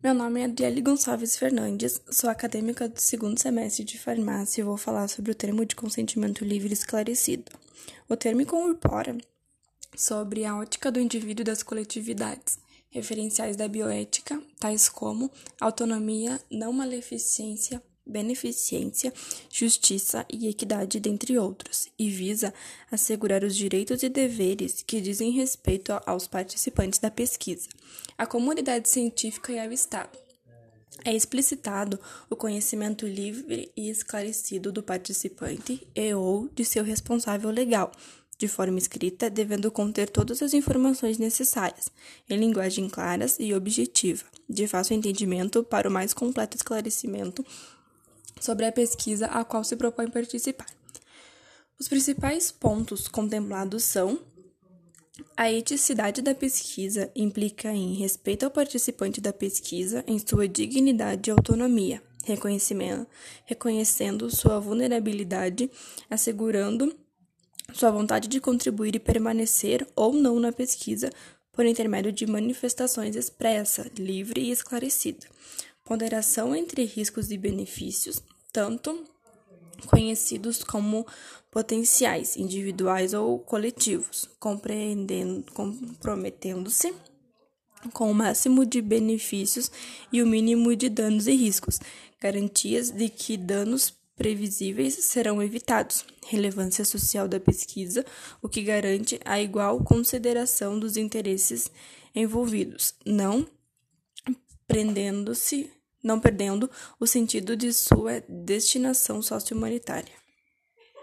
Meu nome é Adriele Gonçalves Fernandes, sou acadêmica do segundo semestre de farmácia e vou falar sobre o termo de consentimento livre esclarecido. O termo incorpora sobre a ótica do indivíduo e das coletividades, referenciais da bioética, tais como autonomia, não maleficência, beneficência, justiça e equidade, dentre outros, e visa assegurar os direitos e deveres que dizem respeito aos participantes da pesquisa, à comunidade científica e ao Estado. É explicitado o conhecimento livre e esclarecido do participante e ou de seu responsável legal, de forma escrita, devendo conter todas as informações necessárias, em linguagem clara e objetiva, de fácil entendimento para o mais completo esclarecimento sobre a pesquisa a qual se propõe participar. Os principais pontos contemplados são a eticidade da pesquisa implica em respeito ao participante da pesquisa em sua dignidade e autonomia, reconhecendo sua vulnerabilidade, assegurando sua vontade de contribuir e permanecer ou não na pesquisa por intermédio de manifestações expressa, livre e esclarecida. Ponderação entre riscos e benefícios, tanto conhecidos como potenciais, individuais ou coletivos, comprometendo-se com o máximo de benefícios e o mínimo de danos e riscos, garantias de que danos previsíveis serão evitados, relevância social da pesquisa, o que garante a igual consideração dos interesses envolvidos, não prendendo-se não perdendo o sentido de sua destinação socio-humanitária.